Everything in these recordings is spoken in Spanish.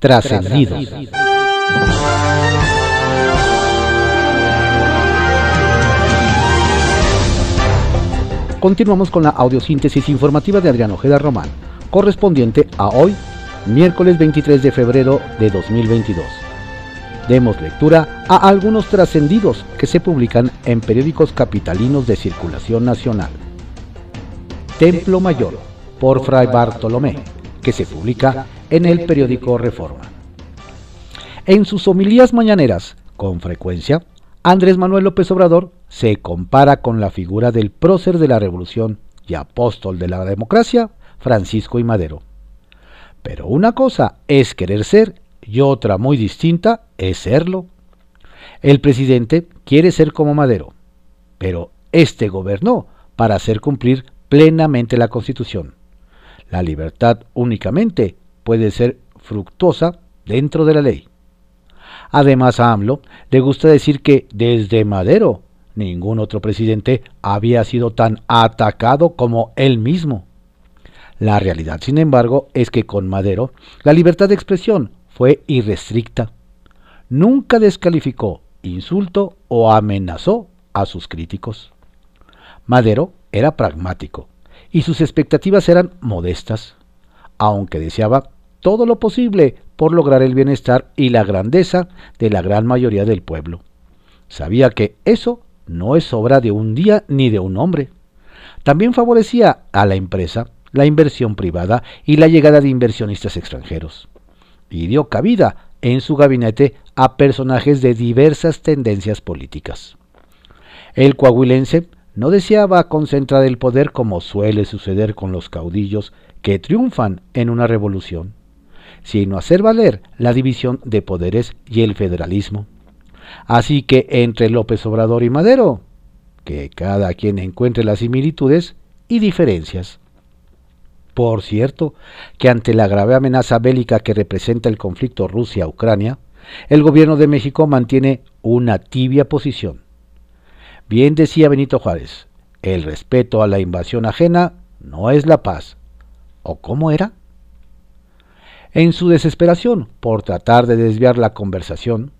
Trascendidos. Continuamos con la audiosíntesis informativa de Adrián Ojeda Román, correspondiente a hoy, miércoles 23 de febrero de 2022. Demos lectura a algunos trascendidos que se publican en periódicos capitalinos de circulación nacional. Templo Mayor, por Fray Bartolomé, que se publica en el periódico Reforma. En sus homilías mañaneras, con frecuencia, Andrés Manuel López Obrador se compara con la figura del prócer de la revolución y apóstol de la democracia, Francisco y Madero. Pero una cosa es querer ser y otra muy distinta es serlo. El presidente quiere ser como Madero, pero este gobernó para hacer cumplir plenamente la Constitución. La libertad únicamente puede ser fructuosa dentro de la ley. Además a AMLO le gusta decir que desde Madero ningún otro presidente había sido tan atacado como él mismo. La realidad, sin embargo, es que con Madero la libertad de expresión fue irrestricta. Nunca descalificó, insultó o amenazó a sus críticos. Madero era pragmático y sus expectativas eran modestas, aunque deseaba todo lo posible por lograr el bienestar y la grandeza de la gran mayoría del pueblo. Sabía que eso no es obra de un día ni de un hombre. También favorecía a la empresa la inversión privada y la llegada de inversionistas extranjeros y dio cabida en su gabinete a personajes de diversas tendencias políticas. El coahuilense no deseaba concentrar el poder como suele suceder con los caudillos que triunfan en una revolución, sino hacer valer la división de poderes y el federalismo. Así que entre López Obrador y Madero, que cada quien encuentre las similitudes y diferencias. Por cierto, que ante la grave amenaza bélica que representa el conflicto Rusia-Ucrania, el gobierno de México mantiene una tibia posición. Bien decía Benito Juárez, el respeto a la invasión ajena no es la paz. ¿O cómo era? En su desesperación por tratar de desviar la conversación,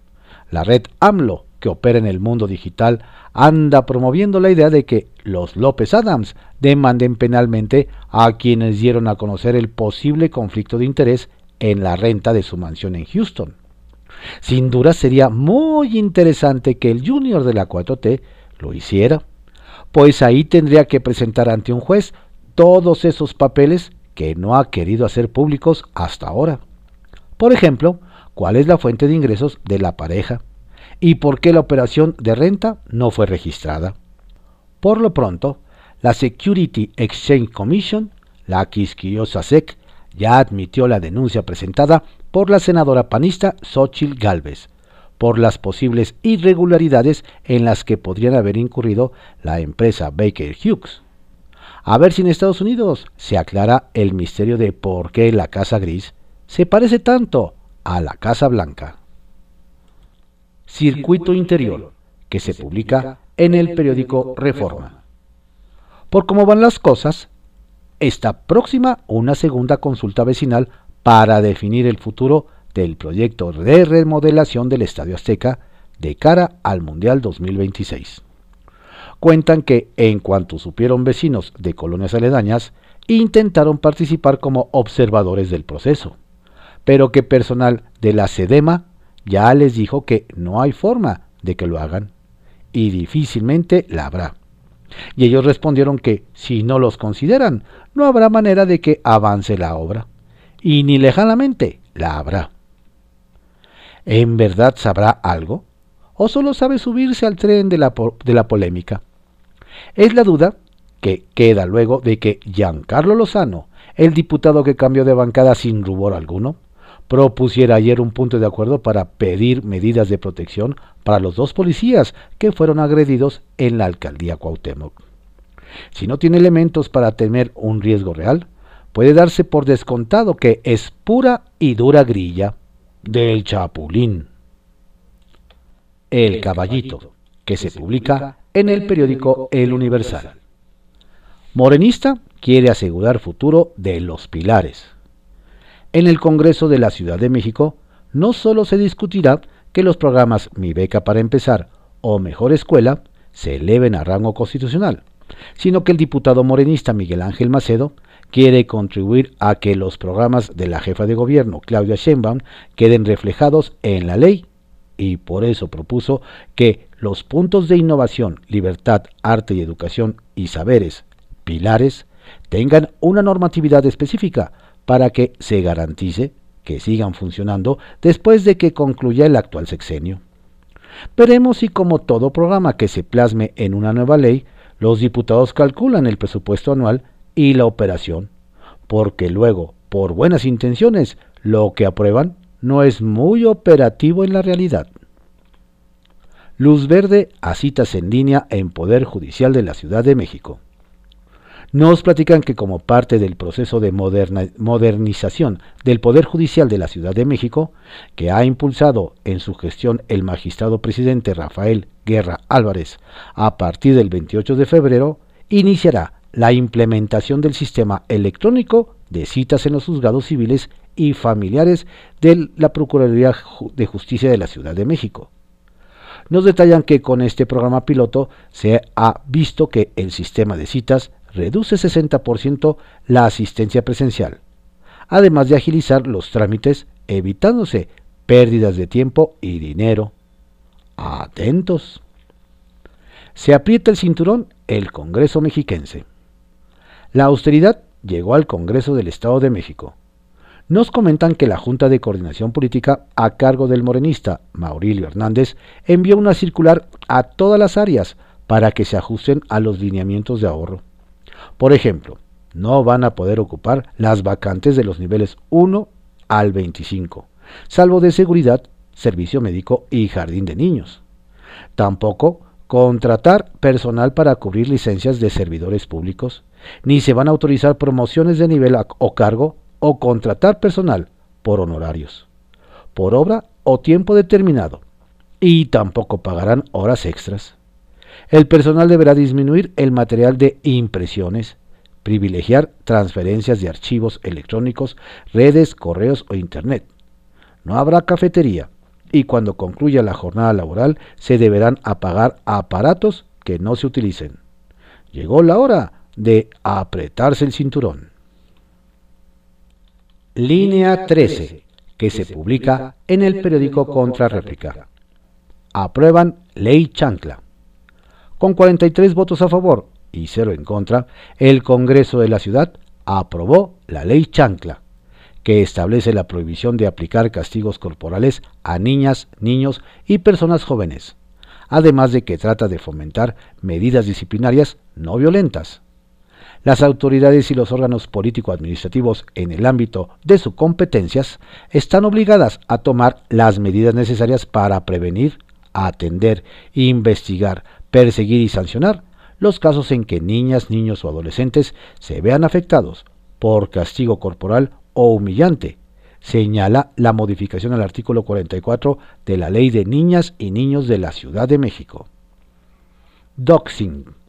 la red AMLO, que opera en el mundo digital, anda promoviendo la idea de que los López Adams demanden penalmente a quienes dieron a conocer el posible conflicto de interés en la renta de su mansión en Houston. Sin duda sería muy interesante que el junior de la 4T lo hiciera, pues ahí tendría que presentar ante un juez todos esos papeles que no ha querido hacer públicos hasta ahora. Por ejemplo, cuál es la fuente de ingresos de la pareja, y por qué la operación de renta no fue registrada. Por lo pronto, la Security Exchange Commission, la quisquillosa SEC, ya admitió la denuncia presentada por la senadora panista Xochitl Galvez por las posibles irregularidades en las que podrían haber incurrido la empresa Baker Hughes. A ver si en Estados Unidos se aclara el misterio de por qué la Casa Gris se parece tanto a la Casa Blanca. Circuito Interior, que se publica en el periódico Reforma. Por cómo van las cosas, está próxima una segunda consulta vecinal para definir el futuro del proyecto de remodelación del Estadio Azteca de cara al Mundial 2026. Cuentan que, en cuanto supieron vecinos de colonias aledañas, intentaron participar como observadores del proceso, pero que personal de la SEDEMA ya les dijo que no hay forma de que lo hagan y difícilmente la habrá. Y ellos respondieron que si no los consideran, no habrá manera de que avance la obra, y ni lejanamente la habrá. ¿En verdad sabrá algo? ¿O solo sabe subirse al tren de la, de la polémica? Es la duda que queda luego de que Giancarlo Lozano, el diputado que cambió de bancada sin rubor alguno, propusiera ayer un punto de acuerdo para pedir medidas de protección para los dos policías que fueron agredidos en la alcaldía Cuauhtémoc. Si no tiene elementos para temer un riesgo real, puede darse por descontado que es pura y dura grilla del Chapulín. El Caballito, que se publica en el periódico El Universal. Morenista quiere asegurar futuro de los pilares. En el Congreso de la Ciudad de México no solo se discutirá que los programas Mi Beca para Empezar o Mejor Escuela se eleven a rango constitucional, sino que el diputado morenista Miguel Ángel Macedo quiere contribuir a que los programas de la jefa de gobierno, Claudia Sheinbaum, queden reflejados en la ley y por eso propuso que los puntos de innovación, libertad, arte y educación y saberes, pilares, tengan una normatividad específica para que se garantice que sigan funcionando después de que concluya el actual sexenio. Veremos si como todo programa que se plasme en una nueva ley, los diputados calculan el presupuesto anual y la operación, porque luego, por buenas intenciones, lo que aprueban no es muy operativo en la realidad. Luz verde a citas en línea en Poder Judicial de la Ciudad de México. Nos platican que como parte del proceso de modernización del Poder Judicial de la Ciudad de México, que ha impulsado en su gestión el magistrado presidente Rafael Guerra Álvarez, a partir del 28 de febrero, iniciará la implementación del sistema electrónico de citas en los juzgados civiles y familiares de la Procuraduría de Justicia de la Ciudad de México nos detallan que con este programa piloto se ha visto que el sistema de citas reduce 60% la asistencia presencial, además de agilizar los trámites evitándose pérdidas de tiempo y dinero. Atentos. Se aprieta el cinturón el Congreso mexiquense. La austeridad llegó al Congreso del Estado de México nos comentan que la Junta de Coordinación Política a cargo del morenista Maurilio Hernández envió una circular a todas las áreas para que se ajusten a los lineamientos de ahorro. Por ejemplo, no van a poder ocupar las vacantes de los niveles 1 al 25, salvo de seguridad, servicio médico y jardín de niños. Tampoco contratar personal para cubrir licencias de servidores públicos, ni se van a autorizar promociones de nivel o cargo o contratar personal por honorarios, por obra o tiempo determinado, y tampoco pagarán horas extras. El personal deberá disminuir el material de impresiones, privilegiar transferencias de archivos electrónicos, redes, correos o Internet. No habrá cafetería y cuando concluya la jornada laboral se deberán apagar aparatos que no se utilicen. Llegó la hora de apretarse el cinturón. Línea 13, que se publica en el periódico Contrarréplica. Aprueban Ley Chancla. Con 43 votos a favor y 0 en contra, el Congreso de la Ciudad aprobó la Ley Chancla, que establece la prohibición de aplicar castigos corporales a niñas, niños y personas jóvenes, además de que trata de fomentar medidas disciplinarias no violentas las autoridades y los órganos político-administrativos en el ámbito de sus competencias están obligadas a tomar las medidas necesarias para prevenir, atender, investigar, perseguir y sancionar los casos en que niñas, niños o adolescentes se vean afectados por castigo corporal o humillante, señala la modificación al artículo 44 de la Ley de Niñas y Niños de la Ciudad de México. Doxing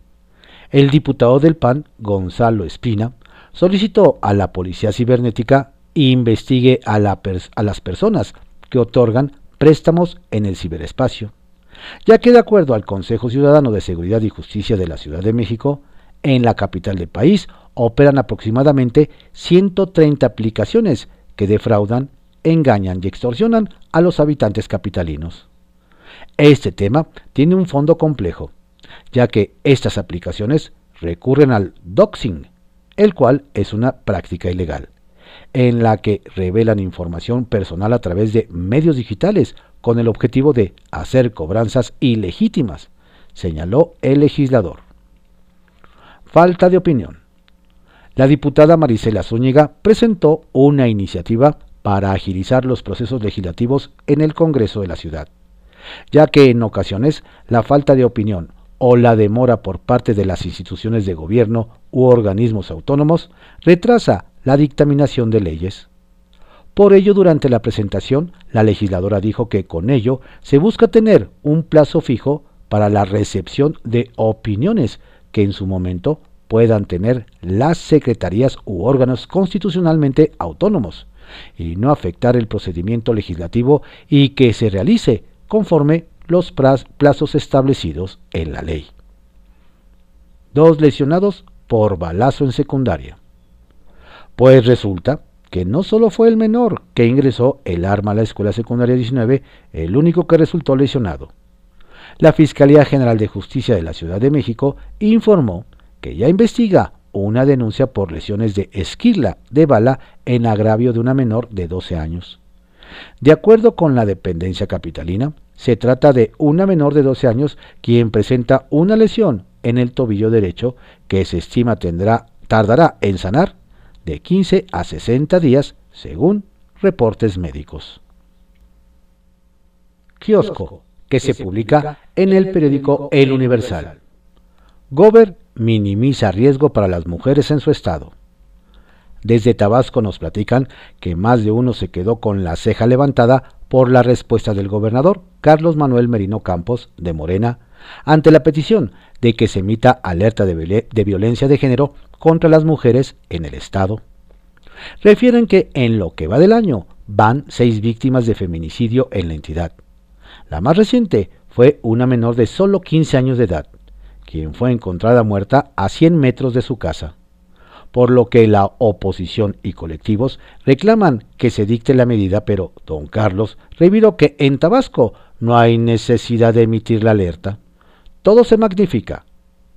el diputado del PAN, Gonzalo Espina, solicitó a la Policía Cibernética investigue a, las personas que otorgan préstamos en el ciberespacio, ya que de acuerdo al Consejo Ciudadano de Seguridad y Justicia de la Ciudad de México, en la capital del país operan aproximadamente 130 aplicaciones que defraudan, engañan y extorsionan a los habitantes capitalinos. Este tema tiene un fondo complejo, ya que estas aplicaciones recurren al doxing, el cual es una práctica ilegal, en la que revelan información personal a través de medios digitales con el objetivo de hacer cobranzas ilegítimas, señaló el legislador. Falta de opinión. La diputada Marisela Zúñiga presentó una iniciativa para agilizar los procesos legislativos en el Congreso de la ciudad, ya que en ocasiones la falta de opinión o la demora por parte de las instituciones de gobierno u organismos autónomos retrasa la dictaminación de leyes. Por ello, durante la presentación, la legisladora dijo que con ello se busca tener un plazo fijo para la recepción de opiniones que en su momento puedan tener las secretarías u órganos constitucionalmente autónomos, y no afectar el procedimiento legislativo y que se realice conforme los plazos establecidos en la ley. Dos lesionados por balazo en secundaria. Pues resulta que no solo fue el menor que ingresó el arma a la escuela secundaria 19 el único que resultó lesionado. La Fiscalía General de Justicia de la Ciudad de México informó que ya investiga una denuncia por lesiones de esquila de bala en agravio de una menor de 12 años. De acuerdo con la dependencia capitalina, se trata de una menor de 12 años quien presenta una lesión en el tobillo derecho que se estima tendrá, tardará en sanar de 15 a 60 días según reportes médicos. Kiosco, que se publica en el periódico El Universal. Gober minimiza riesgo para las mujeres en su estado. Desde Tabasco nos platican que más de uno se quedó con la ceja levantada por la respuesta del gobernador Carlos Manuel Merino Campos de Morena ante la petición de que se emita alerta de, violencia de género contra las mujeres en el Estado. Refieren que en lo que va del año van seis víctimas de feminicidio en la entidad. La más reciente fue una menor de solo 15 años de edad, quien fue encontrada muerta a 100 metros de su casa, por lo que la oposición y colectivos reclaman que se dicte la medida, pero don Carlos reviró que en Tabasco no hay necesidad de emitir la alerta. Todo se magnifica.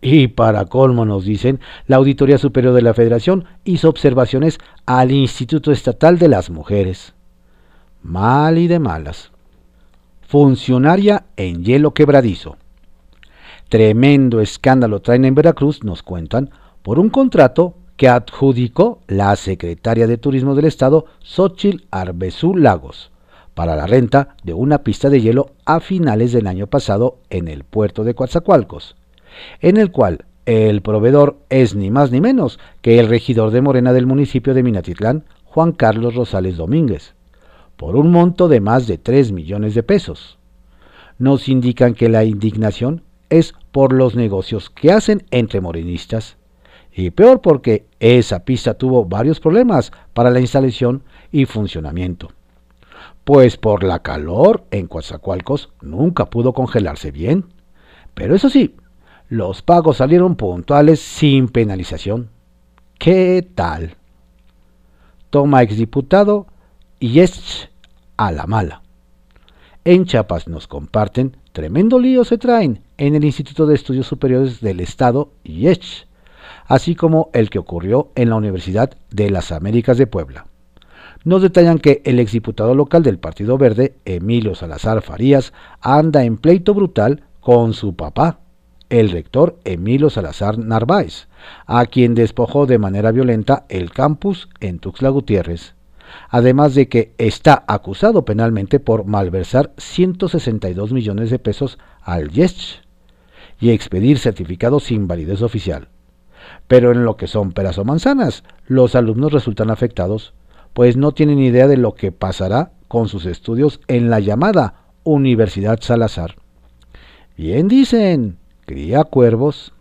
Y para colmo nos dicen, la Auditoría Superior de la Federación hizo observaciones al Instituto Estatal de las Mujeres. Mal y de malas. Funcionaria en hielo quebradizo. Tremendo escándalo traen en Veracruz, nos cuentan, por un contrato que adjudicó la secretaria de Turismo del Estado, Xochil Arbezú Lagos, para la renta de una pista de hielo a finales del año pasado en el puerto de Coatzacoalcos, en el cual el proveedor es ni más ni menos que el regidor de Morena del municipio de Minatitlán, Juan Carlos Rosales Domínguez, por un monto de más de 3 millones de pesos. Nos indican que la indignación es por los negocios que hacen entre morenistas. Y peor porque esa pista tuvo varios problemas para la instalación y funcionamiento. Pues por la calor en Coatzacoalcos nunca pudo congelarse bien. Pero eso sí, los pagos salieron puntuales sin penalización. ¿Qué tal? Toma exdiputado y es a la mala. En Chiapas nos comparten tremendo lío se traen en el Instituto de Estudios Superiores del Estado, IECH, así como el que ocurrió en la Universidad de las Américas de Puebla. Nos detallan que el exdiputado local del Partido Verde, Emilio Salazar Farías, anda en pleito brutal con su papá, el rector Emilio Salazar Narváez, a quien despojó de manera violenta el campus en Tuxtla Gutiérrez, además de que está acusado penalmente por malversar 162 millones de pesos al YESH y expedir certificados sin validez oficial. Pero en lo que son peras o manzanas, los alumnos resultan afectados, pues no tienen idea de lo que pasará con sus estudios en la llamada Universidad Salazar. Bien dicen, cría cuervos,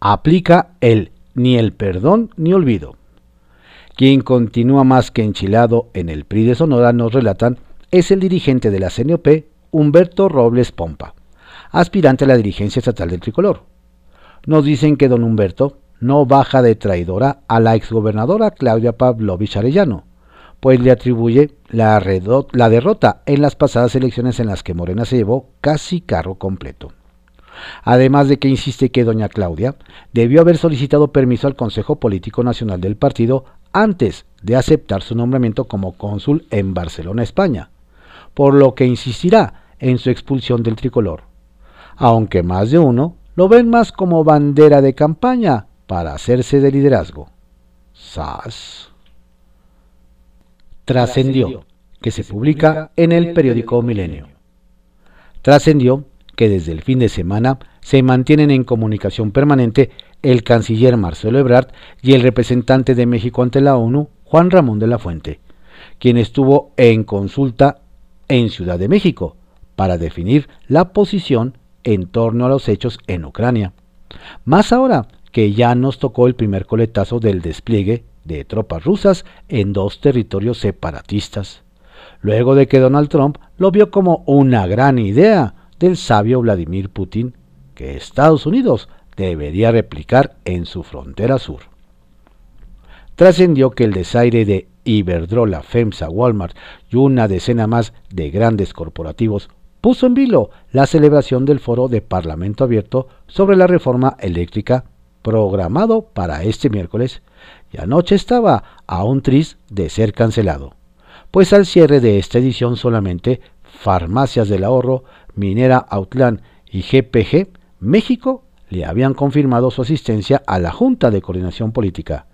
aplica el ni el perdón ni olvido. Quien continúa más que enchilado en el PRI de Sonora, nos relatan, es el dirigente de la CNOP, Humberto Robles Pompa, aspirante a la dirigencia estatal del tricolor. Nos dicen que don Humberto no baja de traidora a la exgobernadora Claudia Pavlovich Arellano, pues le atribuye la, la derrota en las pasadas elecciones en las que Morena se llevó casi carro completo. Además de que insiste que doña Claudia debió haber solicitado permiso al Consejo Político Nacional del partido antes de aceptar su nombramiento como cónsul en Barcelona, España, por lo que insistirá en su expulsión del tricolor, aunque más de uno lo ven más como bandera de campaña para hacerse de liderazgo. SAS. Trascendió, que se publica en el periódico Milenio. Trascendió que desde el fin de semana se mantienen en comunicación permanente el canciller Marcelo Ebrard y el representante de México ante la ONU, Juan Ramón de la Fuente, quien estuvo en consulta en Ciudad de México para definir la posición en torno a los hechos en Ucrania. Más ahora que ya nos tocó el primer coletazo del despliegue de tropas rusas en dos territorios separatistas, luego de que Donald Trump lo vio como una gran idea del sabio Vladimir Putin que Estados Unidos debería replicar en su frontera sur. Trascendió que el desaire de Iberdrola, FEMSA, Walmart y una decena más de grandes corporativos puso en vilo la celebración del foro de Parlamento Abierto sobre la reforma eléctrica programado para este miércoles. Y anoche estaba a un tris de ser cancelado, pues al cierre de esta edición solamente Farmacias del Ahorro, Minera Outland y GPG México le habían confirmado su asistencia a la Junta de Coordinación Política,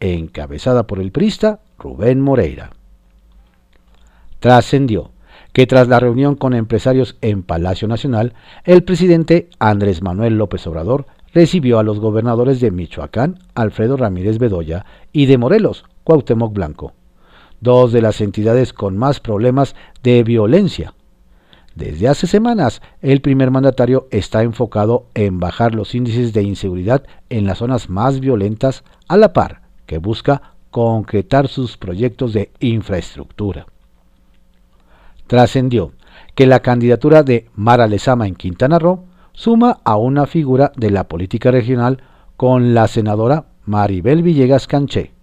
encabezada por el prista Rubén Moreira. Trascendió que tras la reunión con empresarios en Palacio Nacional, el presidente Andrés Manuel López Obrador recibió a los gobernadores de Michoacán, Alfredo Ramírez Bedoya, y de Morelos, Cuauhtémoc Blanco, dos de las entidades con más problemas de violencia. Desde hace semanas, el primer mandatario está enfocado en bajar los índices de inseguridad en las zonas más violentas a la par que busca concretar sus proyectos de infraestructura. Trascendió que la candidatura de Mara Lezama en Quintana Roo suma a una figura de la política regional con la senadora Maribel Villegas Canché,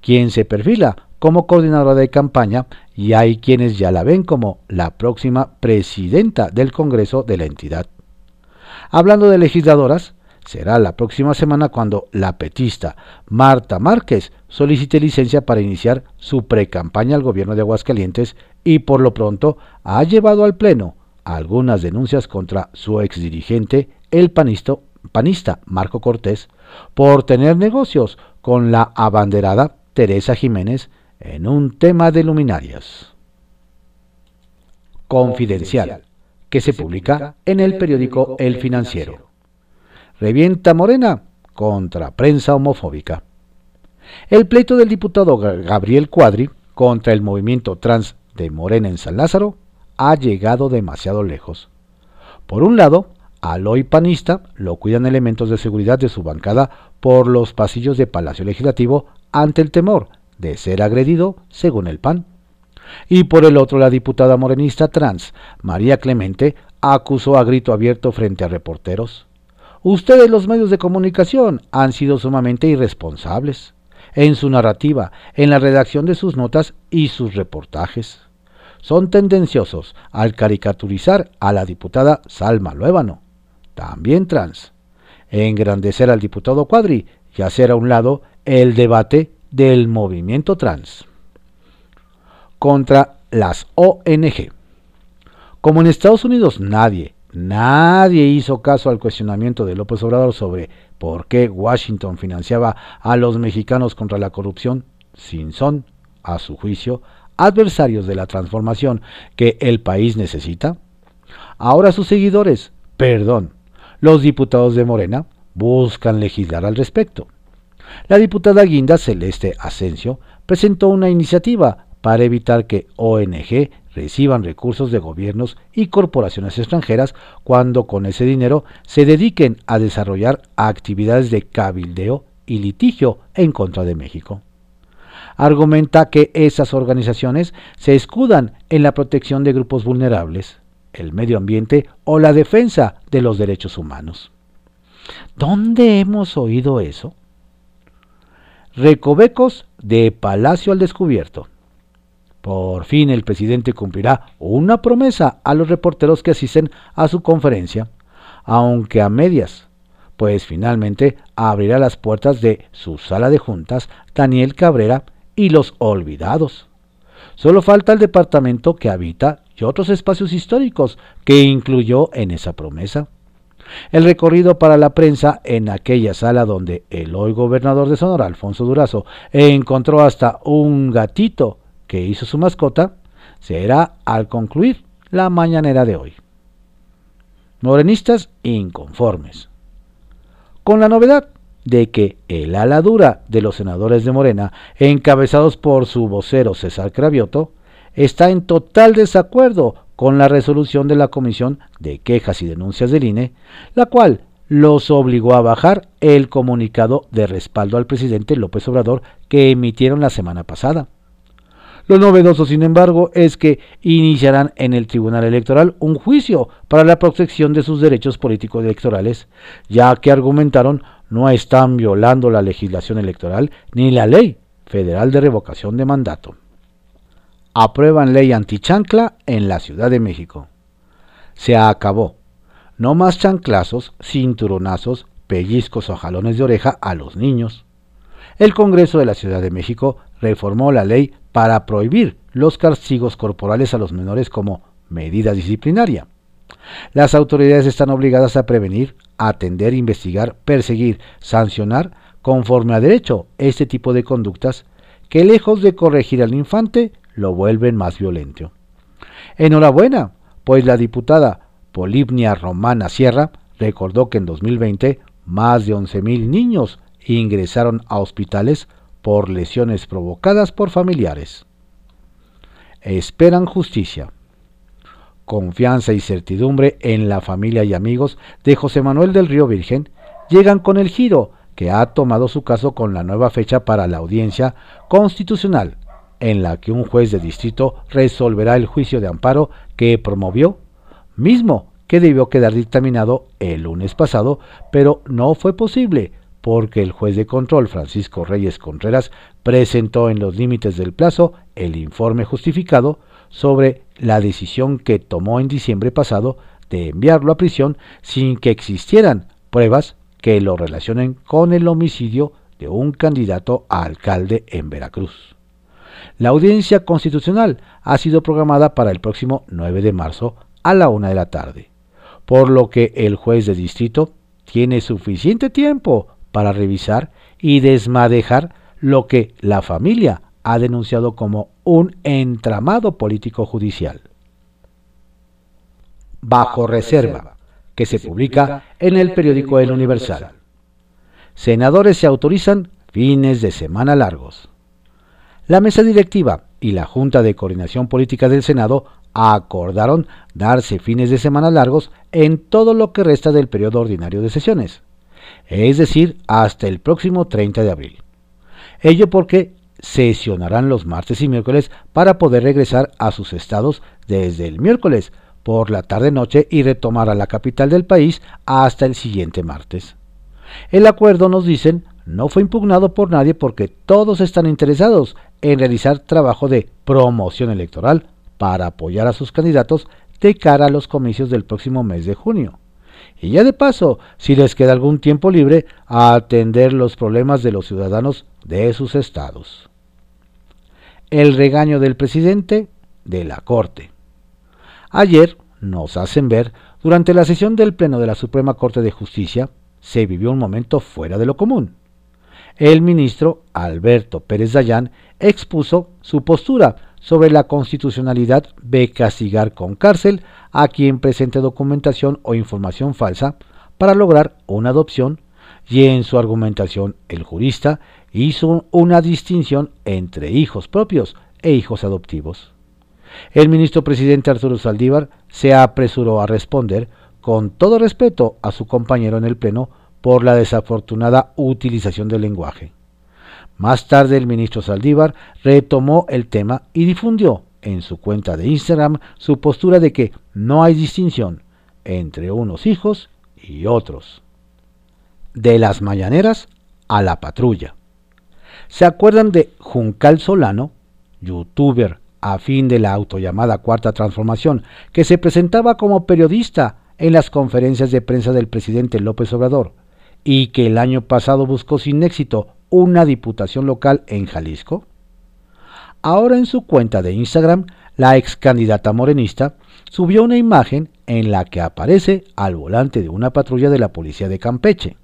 quien se perfila como coordinadora de campaña y hay quienes ya la ven como la próxima presidenta del Congreso de la entidad. Hablando de legisladoras, será la próxima semana cuando la petista Marta Márquez solicite licencia para iniciar su precampaña al gobierno de Aguascalientes y por lo pronto ha llevado al Pleno algunas denuncias contra su exdirigente, el panista Marco Cortés, por tener negocios con la abanderada Teresa Jiménez en un tema de luminarias. Confidencial, que se publica en el periódico El Financiero. Revienta Morena contra prensa homofóbica. El pleito del diputado Gabriel Cuadri contra el movimiento trans de Morena en San Lázaro ha llegado demasiado lejos. Por un lado, al hoy panista lo cuidan elementos de seguridad de su bancada por los pasillos de Palacio Legislativo ante el temor de ser agredido, según el PAN. Y por el otro, la diputada morenista trans, María Clemente, acusó a grito abierto frente a reporteros. Ustedes los medios de comunicación han sido sumamente irresponsables en su narrativa, en la redacción de sus notas y sus reportajes son tendenciosos al caricaturizar a la diputada Salma Luébano, también trans, engrandecer al diputado Cuadri y hacer a un lado el debate del movimiento trans. Contra las ONG. Como en Estados Unidos nadie, nadie hizo caso al cuestionamiento de López Obrador sobre por qué Washington financiaba a los mexicanos contra la corrupción, sin son, a su juicio, adversarios de la transformación que el país necesita? Ahora sus seguidores, perdón, los diputados de Morena, buscan legislar al respecto. La diputada Guinda Celeste Asensio presentó una iniciativa para evitar que ONG reciban recursos de gobiernos y corporaciones extranjeras cuando con ese dinero se dediquen a desarrollar actividades de cabildeo y litigio en contra de México argumenta que esas organizaciones se escudan en la protección de grupos vulnerables, el medio ambiente o la defensa de los derechos humanos. ¿Dónde hemos oído eso? Recovecos de Palacio al Descubierto. Por fin el presidente cumplirá una promesa a los reporteros que asisten a su conferencia, aunque a medias, pues finalmente abrirá las puertas de su sala de juntas Daniel Cabrera y los olvidados. Solo falta el departamento que habita y otros espacios históricos que incluyó en esa promesa. El recorrido para la prensa en aquella sala donde el hoy gobernador de Sonora, Alfonso Durazo, encontró hasta un gatito que hizo su mascota, será al concluir la mañanera de hoy. Morenistas inconformes. Con la novedad de que el ala dura de los senadores de Morena, encabezados por su vocero César Cravioto, está en total desacuerdo con la resolución de la Comisión de Quejas y Denuncias del INE, la cual los obligó a bajar el comunicado de respaldo al presidente López Obrador que emitieron la semana pasada. Lo novedoso, sin embargo, es que iniciarán en el Tribunal Electoral un juicio para la protección de sus derechos políticos electorales, ya que argumentaron no están violando la legislación electoral ni la ley federal de revocación de mandato. Aprueban ley antichancla en la Ciudad de México. Se acabó. No más chanclazos, cinturonazos, pellizcos o jalones de oreja a los niños. El Congreso de la Ciudad de México reformó la ley para prohibir los castigos corporales a los menores como medida disciplinaria. Las autoridades están obligadas a prevenir, atender, investigar, perseguir, sancionar, conforme a derecho, este tipo de conductas que lejos de corregir al infante, lo vuelven más violento. Enhorabuena, pues la diputada Polibnia Romana Sierra recordó que en 2020 más de 11.000 niños ingresaron a hospitales por lesiones provocadas por familiares. Esperan justicia. Confianza y certidumbre en la familia y amigos de José Manuel del Río Virgen llegan con el giro que ha tomado su caso con la nueva fecha para la audiencia constitucional, en la que un juez de distrito resolverá el juicio de amparo que promovió, mismo que debió quedar dictaminado el lunes pasado, pero no fue posible porque el juez de control Francisco Reyes Contreras presentó en los límites del plazo el informe justificado sobre la decisión que tomó en diciembre pasado de enviarlo a prisión sin que existieran pruebas que lo relacionen con el homicidio de un candidato a alcalde en Veracruz. La audiencia constitucional ha sido programada para el próximo 9 de marzo a la una de la tarde, por lo que el juez de distrito tiene suficiente tiempo para revisar y desmadejar lo que la familia ha denunciado como un entramado político judicial. Bajo reserva, que se publica en el periódico El Universal. Senadores se autorizan fines de semana largos. La mesa directiva y la Junta de Coordinación Política del Senado acordaron darse fines de semana largos en todo lo que resta del periodo ordinario de sesiones es decir, hasta el próximo 30 de abril. Ello porque sesionarán los martes y miércoles para poder regresar a sus estados desde el miércoles por la tarde-noche y retomar a la capital del país hasta el siguiente martes. El acuerdo, nos dicen, no fue impugnado por nadie porque todos están interesados en realizar trabajo de promoción electoral para apoyar a sus candidatos de cara a los comicios del próximo mes de junio y ya de paso, si les queda algún tiempo libre, a atender los problemas de los ciudadanos de sus estados. El regaño del presidente de la Corte. Ayer, nos hacen ver, durante la sesión del Pleno de la Suprema Corte de Justicia, se vivió un momento fuera de lo común. El ministro Alberto Pérez Dayán expuso su postura sobre la constitucionalidad de castigar con cárcel a quien presente documentación o información falsa para lograr una adopción y en su argumentación el jurista hizo una distinción entre hijos propios e hijos adoptivos. El ministro presidente Arturo Saldívar se apresuró a responder con todo respeto a su compañero en el Pleno por la desafortunada utilización del lenguaje. Más tarde el ministro Saldívar retomó el tema y difundió en su cuenta de Instagram su postura de que no hay distinción entre unos hijos y otros. De las mañaneras a la patrulla. ¿Se acuerdan de Juncal Solano, youtuber a fin de la autollamada Cuarta Transformación, que se presentaba como periodista en las conferencias de prensa del presidente López Obrador y que el año pasado buscó sin éxito una diputación local en Jalisco? Ahora en su cuenta de Instagram, la ex candidata morenista subió una imagen en la que aparece al volante de una patrulla de la policía de Campeche.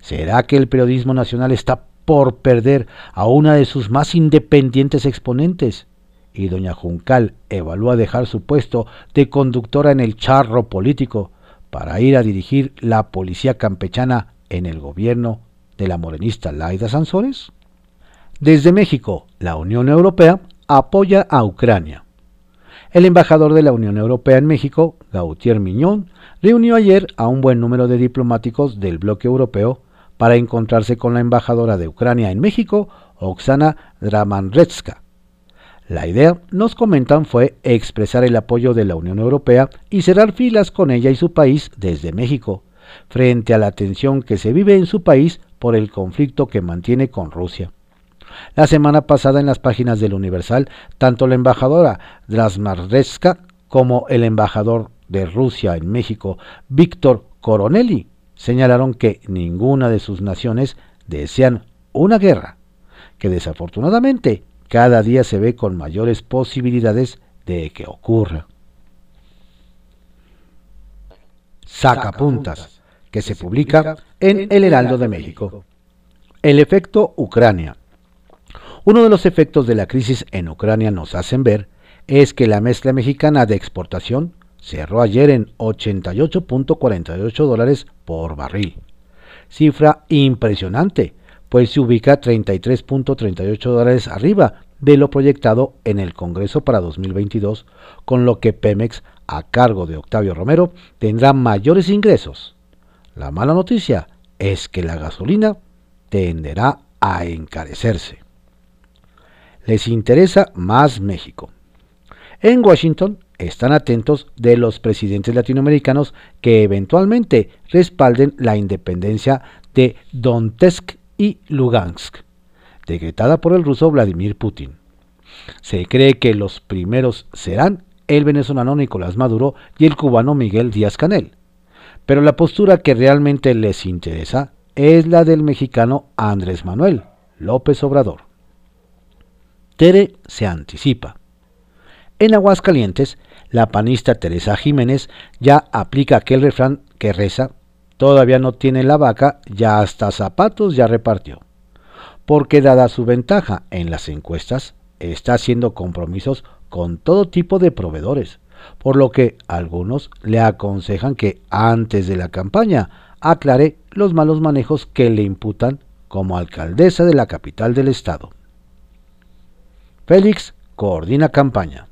¿Será que el periodismo nacional está por perder a una de sus más independientes exponentes? Y doña Juncal evalúa dejar su puesto de conductora en el charro político para ir a dirigir la policía campechana en el gobierno de la morenista Laida Sansores? Desde México, la Unión Europea apoya a Ucrania. El embajador de la Unión Europea en México, Gautier Miñón, reunió ayer a un buen número de diplomáticos del bloque europeo para encontrarse con la embajadora de Ucrania en México, Oksana Dramanretska. La idea, nos comentan, fue expresar el apoyo de la Unión Europea y cerrar filas con ella y su país desde México, frente a la tensión que se vive en su país por el conflicto que mantiene con Rusia. La semana pasada en las páginas del Universal, tanto la embajadora Drasmarreska como el embajador de Rusia en México, Víctor Coronelli, señalaron que ninguna de sus naciones desean una guerra, que desafortunadamente cada día se ve con mayores posibilidades de que ocurra. Sacapuntas, que se publica en El Heraldo de México. El efecto Ucrania. Uno de los efectos de la crisis en Ucrania nos hacen ver es que la mezcla mexicana de exportación cerró ayer en 88.48 dólares por barril. Cifra impresionante, pues se ubica 33.38 dólares arriba de lo proyectado en el Congreso para 2022, con lo que Pemex, a cargo de Octavio Romero, tendrá mayores ingresos. La mala noticia es que la gasolina tenderá a encarecerse les interesa más México. En Washington están atentos de los presidentes latinoamericanos que eventualmente respalden la independencia de Donetsk y Lugansk, decretada por el ruso Vladimir Putin. Se cree que los primeros serán el venezolano Nicolás Maduro y el cubano Miguel Díaz Canel. Pero la postura que realmente les interesa es la del mexicano Andrés Manuel López Obrador. Tere se anticipa. En Aguascalientes, la panista Teresa Jiménez ya aplica aquel refrán que reza, todavía no tiene la vaca, ya hasta zapatos ya repartió. Porque dada su ventaja en las encuestas, está haciendo compromisos con todo tipo de proveedores, por lo que algunos le aconsejan que antes de la campaña aclare los malos manejos que le imputan como alcaldesa de la capital del estado. Félix coordina campaña.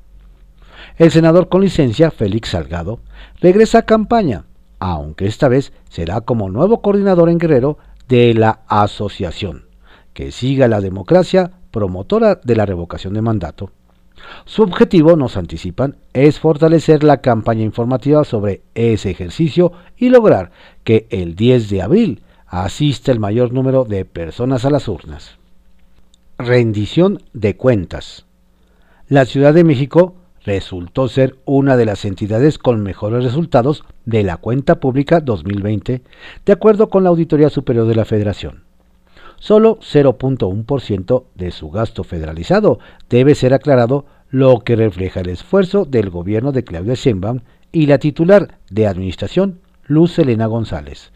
El senador con licencia, Félix Salgado, regresa a campaña, aunque esta vez será como nuevo coordinador en Guerrero de la asociación, que siga la democracia promotora de la revocación de mandato. Su objetivo, nos anticipan, es fortalecer la campaña informativa sobre ese ejercicio y lograr que el 10 de abril asista el mayor número de personas a las urnas. Rendición de cuentas. La Ciudad de México resultó ser una de las entidades con mejores resultados de la cuenta pública 2020, de acuerdo con la Auditoría Superior de la Federación. Solo 0.1% de su gasto federalizado debe ser aclarado, lo que refleja el esfuerzo del gobierno de Claudia Sheinbaum y la titular de administración, Luz Elena González,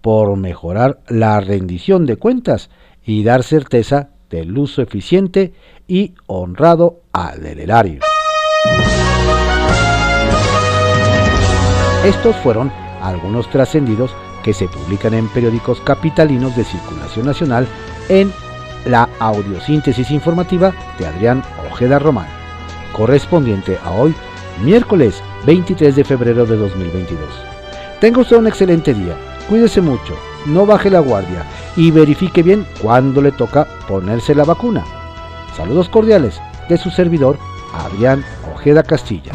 por mejorar la rendición de cuentas y dar certeza del uso eficiente y honrado al erario. Estos fueron algunos trascendidos que se publican en periódicos capitalinos de circulación nacional en la audiosíntesis informativa de Adrián Ojeda Román, correspondiente a hoy, miércoles 23 de febrero de 2022. Tenga usted un excelente día, cuídese mucho, no baje la guardia y verifique bien cuándo le toca ponerse la vacuna. Saludos cordiales de su servidor, Adrián Ojeda Castilla.